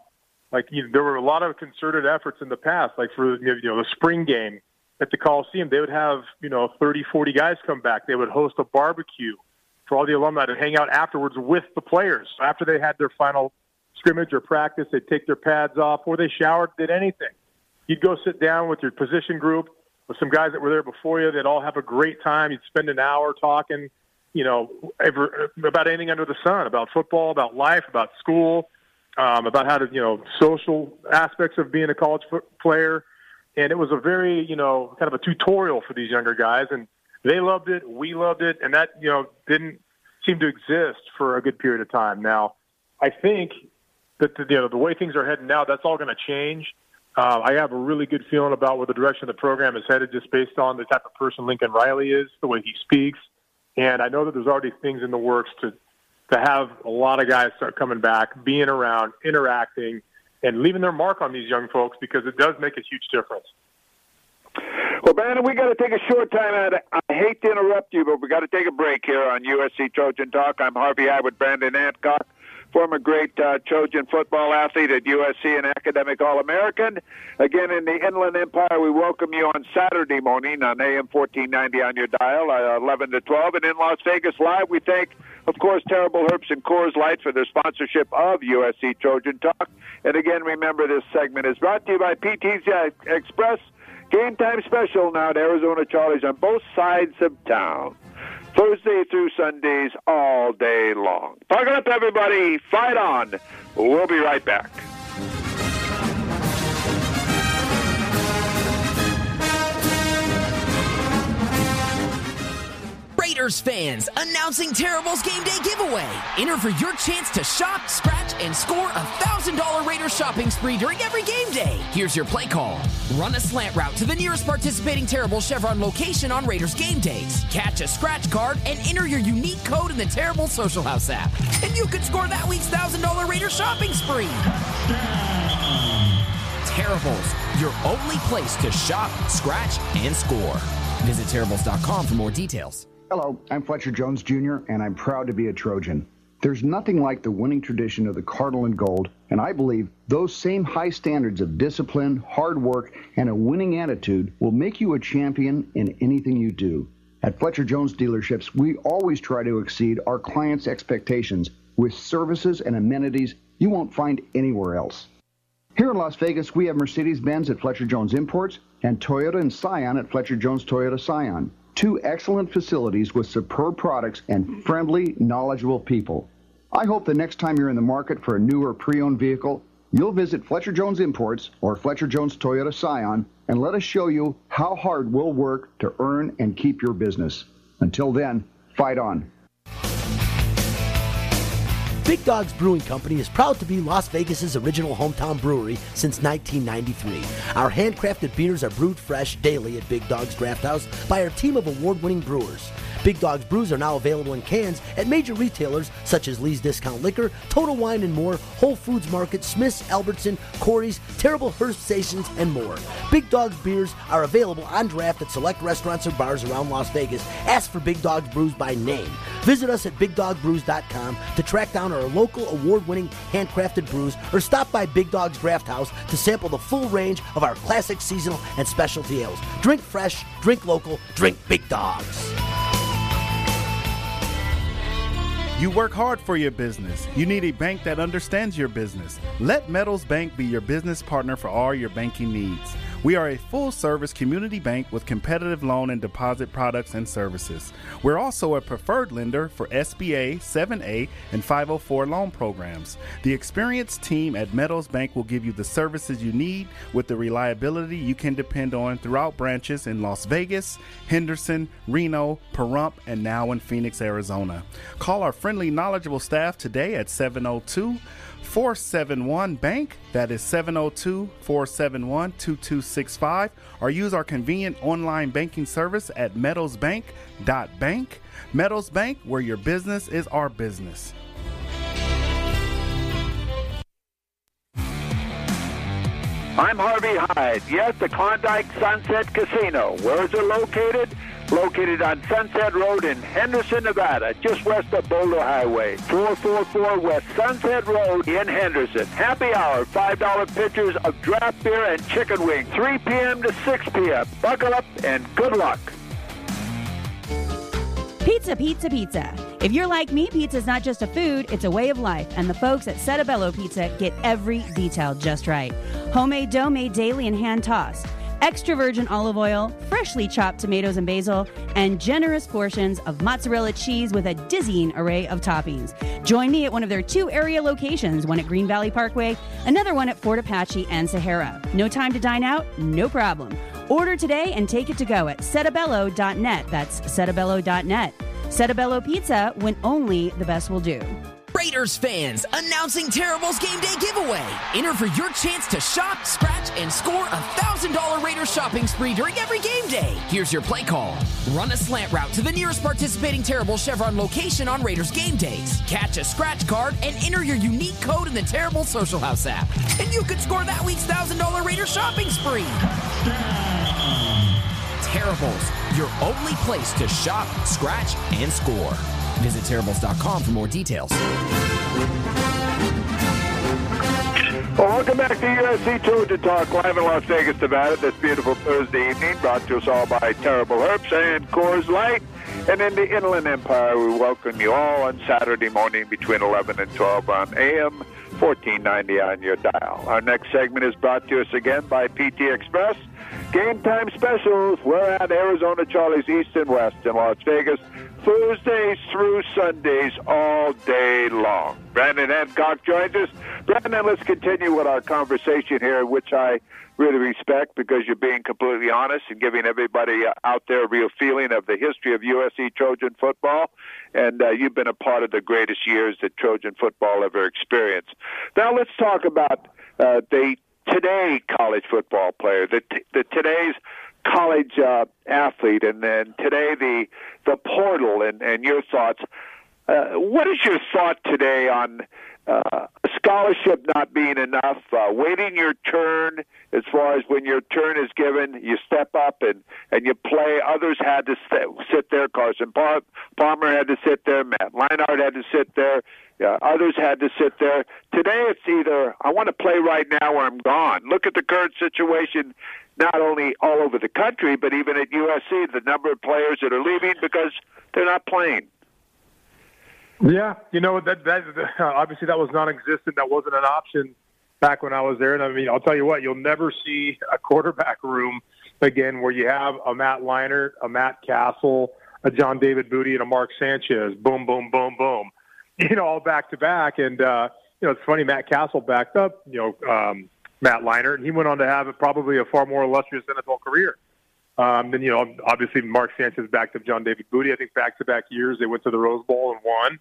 like you there were a lot of concerted efforts in the past, like for you know the spring game at the Coliseum, they would have you know 30, 40 guys come back. They would host a barbecue for all the alumni to hang out afterwards with the players after they had their final scrimmage or practice. They'd take their pads off, or they showered, did anything. You'd go sit down with your position group with some guys that were there before you. They'd all have a great time. You'd spend an hour talking, you know, about anything under the sun, about football, about life, about school, um, about how to, you know, social aspects of being a college player. And it was a very, you know, kind of a tutorial for these younger guys. And they loved it. We loved it. And that, you know, didn't seem to exist for a good period of time. Now, I think that, the, you know, the way things are heading now, that's all going to change. Uh, I have a really good feeling about where the direction of the program is headed just based on the type of person Lincoln Riley is, the way he speaks. And I know that there's already things in the works to, to have a lot of guys start coming back, being around, interacting, and leaving their mark on these young folks because it does make a huge difference. Well, Brandon, we got to take a short time out. I hate to interrupt you, but we got to take a break here on USC Trojan Talk. I'm Harvey Hyde with Brandon Hancock, former great uh, Trojan football athlete at USC and academic All-American. Again, in the Inland Empire, we welcome you on Saturday morning on AM 1490 on your dial, uh, 11 to 12. And in Las Vegas Live, we thank, of course, Terrible Herbst and Coors Light for their sponsorship of USC Trojan Talk. And again, remember this segment is brought to you by PTC Express – Game time special now at Arizona Charlie's on both sides of town. Thursday through Sundays all day long. Park it up, everybody. Fight on. We'll be right back. Raiders fans, announcing Terrible's Game Day giveaway. Enter for your chance to shop, scratch, and score a $1,000 Raiders shopping spree during every game day. Here's your play call. Run a slant route to the nearest participating Terrible Chevron location on Raiders game days. Catch a scratch card and enter your unique code in the Terrible Social House app. And you could score that week's $1,000 Raiders shopping spree. Terribles, your only place to shop, scratch, and score. Visit Terribles.com for more details. Hello, I'm Fletcher Jones Jr., and I'm proud to be a Trojan. There's nothing like the winning tradition of the Cardinal and Gold, and I believe those same high standards of discipline, hard work, and a winning attitude will make you a champion in anything you do. At Fletcher Jones dealerships, we always try to exceed our clients' expectations with services and amenities you won't find anywhere else. Here in Las Vegas, we have Mercedes Benz at Fletcher Jones Imports and Toyota and Scion at Fletcher Jones Toyota Scion. Two excellent facilities with superb products and friendly, knowledgeable people. I hope the next time you're in the market for a new or pre owned vehicle, you'll visit Fletcher Jones Imports or Fletcher Jones Toyota Scion and let us show you how hard we'll work to earn and keep your business. Until then, fight on. Big Dogs Brewing Company is proud to be Las Vegas's original hometown brewery since 1993. Our handcrafted beers are brewed fresh daily at Big Dogs Draft House by our team of award-winning brewers. Big Dogs brews are now available in cans at major retailers such as Lee's Discount Liquor, Total Wine and more, Whole Foods Market, Smith's, Albertson, Corey's, Terrible Herbst Stations, and more. Big Dogs beers are available on draft at select restaurants or bars around Las Vegas. Ask for Big Dogs Brews by name. Visit us at BigDogBrews.com to track down our local award-winning handcrafted brews or stop by Big Dog's Draft House to sample the full range of our classic seasonal and specialty ales. Drink fresh, drink local, drink Big Dogs. You work hard for your business. You need a bank that understands your business. Let Meadows Bank be your business partner for all your banking needs. We are a full service community bank with competitive loan and deposit products and services. We're also a preferred lender for SBA, 7A, and 504 loan programs. The experienced team at Meadows Bank will give you the services you need with the reliability you can depend on throughout branches in Las Vegas, Henderson, Reno, Pahrump, and now in Phoenix, Arizona. Call our friendly, knowledgeable staff today at 702 471 Bank. That is 702 471 2265. Or use our convenient online banking service at meadowsbank.bank. Meadows Bank, where your business is our business. I'm Harvey Hyde. Yes, the Klondike Sunset Casino. Where is it located? Located on Sunset Road in Henderson, Nevada, just west of Boulder Highway. 444 West Sunset Road in Henderson. Happy hour, $5 pitchers of draft beer and chicken wings, 3 p.m. to 6 p.m. Buckle up and good luck. Pizza, pizza, pizza. If you're like me, pizza is not just a food, it's a way of life, and the folks at Settebello Pizza get every detail just right. Homemade dough made daily and hand tossed. Extra virgin olive oil, freshly chopped tomatoes and basil, and generous portions of mozzarella cheese with a dizzying array of toppings. Join me at one of their two area locations, one at Green Valley Parkway, another one at Fort Apache and Sahara. No time to dine out? No problem. Order today and take it to go at settebello.net. That's settebello.net. Settebello Pizza when only the best will do. Raiders fans, announcing Terrible's Game Day giveaway. Enter for your chance to shop, scratch, and score a $1,000 Raiders shopping spree during every game day. Here's your play call. Run a slant route to the nearest participating Terrible Chevron location on Raiders game days. Catch a scratch card and enter your unique code in the Terrible Social House app. And you could score that week's $1,000 Raiders shopping spree. Terribles, your only place to shop, scratch, and score. Visit Terribles.com for more details. Well, welcome back to USC Trojan Talk live in Las Vegas, Nevada. This beautiful Thursday evening, brought to us all by Terrible Herbst and Coors Light. And in the Inland Empire, we welcome you all on Saturday morning between 11 and 12 on AM 1490 on your dial. Our next segment is brought to us again by PT Express. Game time specials. We're at Arizona Charlie's East and West in Las Vegas, Thursdays through Sundays, all day long. Brandon Hancock joins us. Brandon, let's continue with our conversation here, which I really respect because you're being completely honest and giving everybody uh, out there a real feeling of the history of USC Trojan football. And uh, you've been a part of the greatest years that Trojan football ever experienced. Now let's talk about uh, the today college football player, the, the today's college uh, athlete, and then today the the portal, and, and your thoughts. Uh, what is your thought today on uh, scholarship not being enough, uh, waiting your turn as far as when your turn is given, you step up and, and you play. Others had to st- sit there. Carson Palmer had to sit there. Matt Leinart had to sit there. Uh, others had to sit there. Today it's either I want to play right now or I'm gone. Look at the current situation not only all over the country, but even at USC, the number of players that are leaving because they're not playing. Yeah, you know that that [LAUGHS] obviously that was non-existent. That wasn't an option back when I was there. And I mean, I'll tell you what, you'll never see a [LAUGHS] quarterback room again where you have a Matt Leinart, a Matt Cassel, a John David Booty, and a Mark Sanchez. Boom, boom, boom, boom. [LAUGHS] You know, all back to back. And uh, you know, it's funny. Matt Cassel backed up. You know, um, Matt Leinart, and he went on to have probably a far more illustrious NFL career. Um, then you know, obviously Mark Sanchez backed up John David Booty. I think back to back years they went to the Rose Bowl and won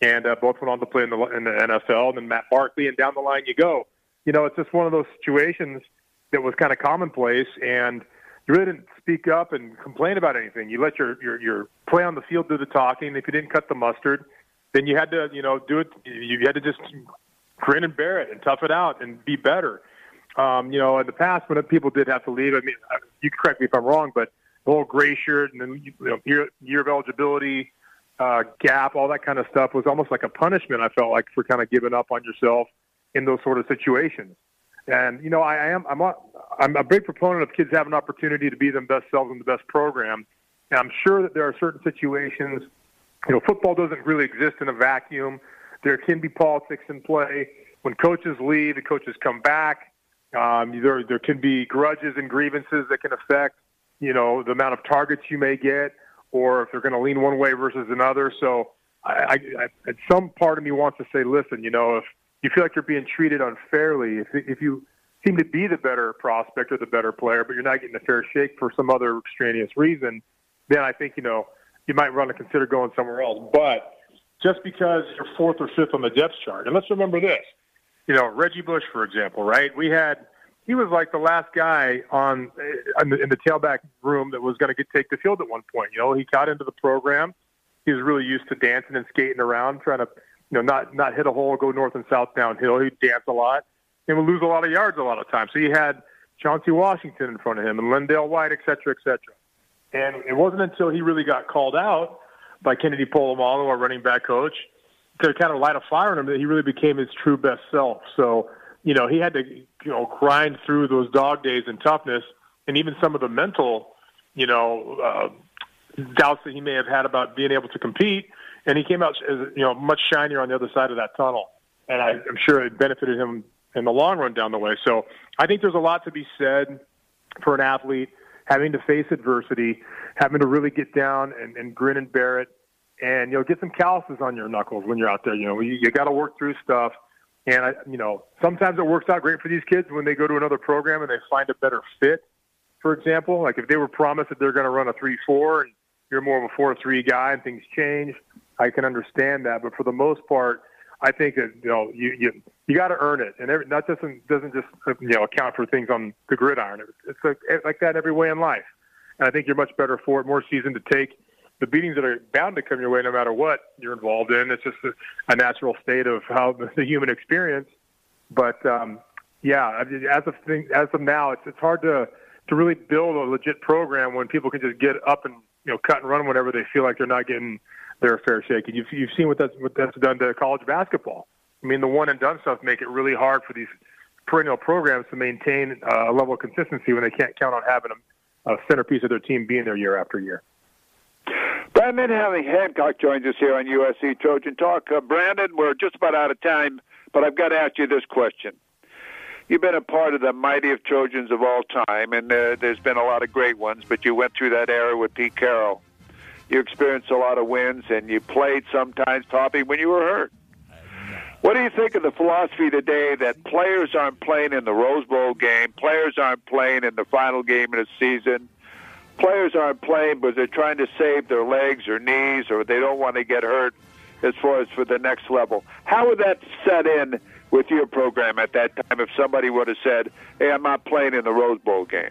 and uh, both went on to play in the in the NFL. And then Matt Barkley, and down the line you go. You know, it's just one of those situations that was kind of commonplace. And you really didn't speak up and complain about anything. You let your your your play on the field do the talking. If you didn't cut the mustard, then you had to you know do it. You had to just grin and bear it and tough it out and be better. Um, you know, in the past when people did have to leave, I mean, you correct me if I'm wrong, but the whole gray shirt and then you know, year, year of eligibility uh, gap, all that kind of stuff was almost like a punishment. I felt like for kind of giving up on yourself in those sort of situations. And you know, I, I am I'm a, I'm a big proponent of kids having an opportunity to be them best selves in the best program. And I'm sure that there are certain situations. You know, football doesn't really exist in a vacuum. There can be politics in play. When coaches leave, the coaches come back. Um, there there can be grudges and grievances that can affect you know the amount of targets you may get, or if they're going to lean one way versus another. So, I, I, I, some part of me wants to say, listen, you know, if you feel like you're being treated unfairly, if if you seem to be the better prospect or the better player, but you're not getting a fair shake for some other extraneous reason, then I think you know you might want to consider going somewhere else. But just because you're fourth or fifth on the depth chart, and let's remember this, you know, Reggie Bush, for example, right? We had he was like the last guy on uh, in the, in the tailback room that was going to take the field at one point. You know, he got into the program. He was really used to dancing and skating around, trying to, you know, not not hit a hole, go north and south downhill. He'd dance a lot and would lose a lot of yards a lot of times. So he had Chauncey Washington in front of him and LenDale White, et cetera, et cetera. And it wasn't until he really got called out by Kennedy Polamalu, our running back coach, to kind of light a fire in him that he really became his true best self. So you know, he had to, you know, grind through those dog days and toughness and even some of the mental, you know, uh, doubts that he may have had about being able to compete. And he came out, as, you know, much shinier on the other side of that tunnel. And I, I'm sure it benefited him in the long run down the way. So I think there's a lot to be said for an athlete having to face adversity, having to really get down and, and grin and bear it, and you know get some calluses on your knuckles when you're out there. You know you, you got to work through stuff, and I, you know, sometimes it works out great for these kids when they go to another program and they find a better fit. For example, like if they were promised that they're going to run a three-four and you're more of a four-three guy and things change, I can understand that. But for the most part, I think that you know you you, you got to earn it, and every, that doesn't doesn't just you know account for things on the gridiron. It's like, like that every way in life, and I think you're much better for it, more seasoned to take the beatings that are bound to come your way no matter what you're involved in. It's just a, a natural state of how the, the human experience. But um, yeah, as of thing, as of now, it's it's hard to to really build a legit program when people can just get up and you know cut and run whenever they feel like they're not getting their fair shake. And you've you've seen what that's what that's done to college basketball. I mean, the one and done stuff make it really hard for these perennial programs to maintain uh, a level of consistency when they can't count on having a, a centerpiece of their team being there year after year. Brandon Hancock joins us here on USC Trojan Talk. Uh, Brandon, we're just about out of time, but I've got to ask you this question. You've been a part of the mightiest Trojans of all time, and uh, there's been a lot of great ones, but you went through that era with Pete Carroll. You experienced a lot of wins, and you played sometimes, Poppy, when you were hurt. What do you think of the philosophy today that players aren't playing in the Rose Bowl game, players aren't playing in the final game of the season, players aren't playing because they're trying to save their legs or knees or they don't want to get hurt as far as for the next level. How would that set in with your program at that time if somebody would have said, hey, I'm not playing in the Rose Bowl game?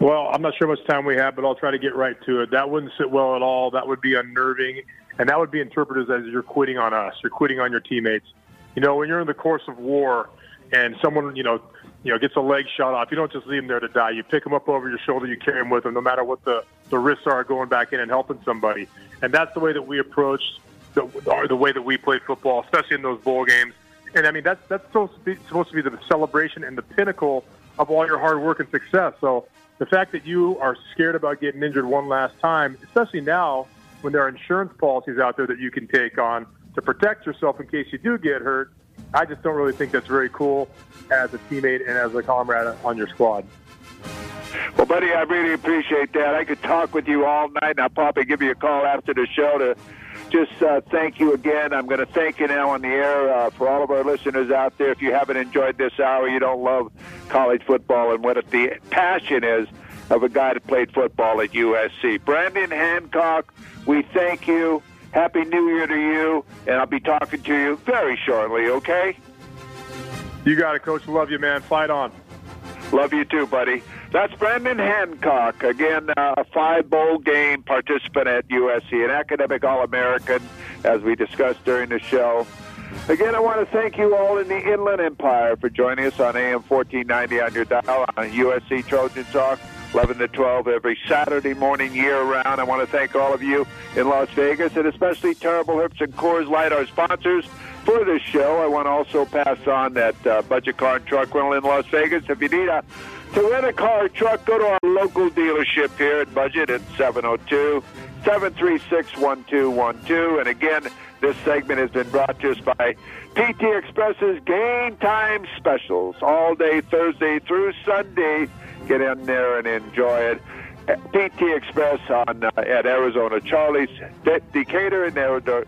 Well, I'm not sure how much time we have, but I'll try to get right to it. That wouldn't sit well at all. That would be unnerving, and that would be interpreted as you're quitting on us. You're quitting on your teammates. You know, when you're in the course of war and someone, you know, you know, gets a leg shot off, you don't just leave him there to die. You pick him up over your shoulder, you carry him with him, no matter what the, the risks are going back in and helping somebody. And that's the way that we approach the, the way that we play football, especially in those bowl games. And I mean, that's that's supposed to be, supposed to be the celebration and the pinnacle of all your hard work and success. So the fact that you are scared about getting injured one last time, especially now when there are insurance policies out there that you can take on to protect yourself in case you do get hurt, I just don't really think that's very cool as a teammate and as a comrade on your squad. Well, buddy, I really appreciate that. I could talk with you all night, and I'll probably give you a call after the show to just uh, thank you again. I'm going to thank you now on the air uh, for all of our listeners out there. If you haven't enjoyed this hour, you don't love college football and what the passion is of a guy that played football at USC. Brandon Hancock, we thank you. Happy New Year to you, and I'll be talking to you very shortly, okay? You got it, Coach. Love you, man. Fight on. Love you too, buddy. That's Brandon Hancock. Again, uh, a five bowl game participant at USC, an academic All American, as we discussed during the show. Again, I want to thank you all in the Inland Empire for joining us on AM 1490 on your dial on USC Trojan Talk. 11 to 12 every Saturday morning year round. I want to thank all of you in Las Vegas and especially Terrible Herbst and Coors Light, our sponsors for this show. I want to also pass on that uh, budget car and truck rental in Las Vegas. If you need a to rent a car or truck, go to our local dealership here at Budget at 702 736 1212. And again, this segment has been brought to us by PT Express's Game Time Specials all day Thursday through Sunday. Get in there and enjoy it. PT Express on uh, at Arizona Charlie's De- Decatur and Arizona,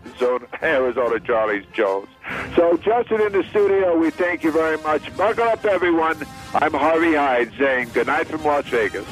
Arizona Charlie's Jones. So Justin in the studio, we thank you very much. Buckle up, everyone. I'm Harvey Hyde saying good night from Las Vegas.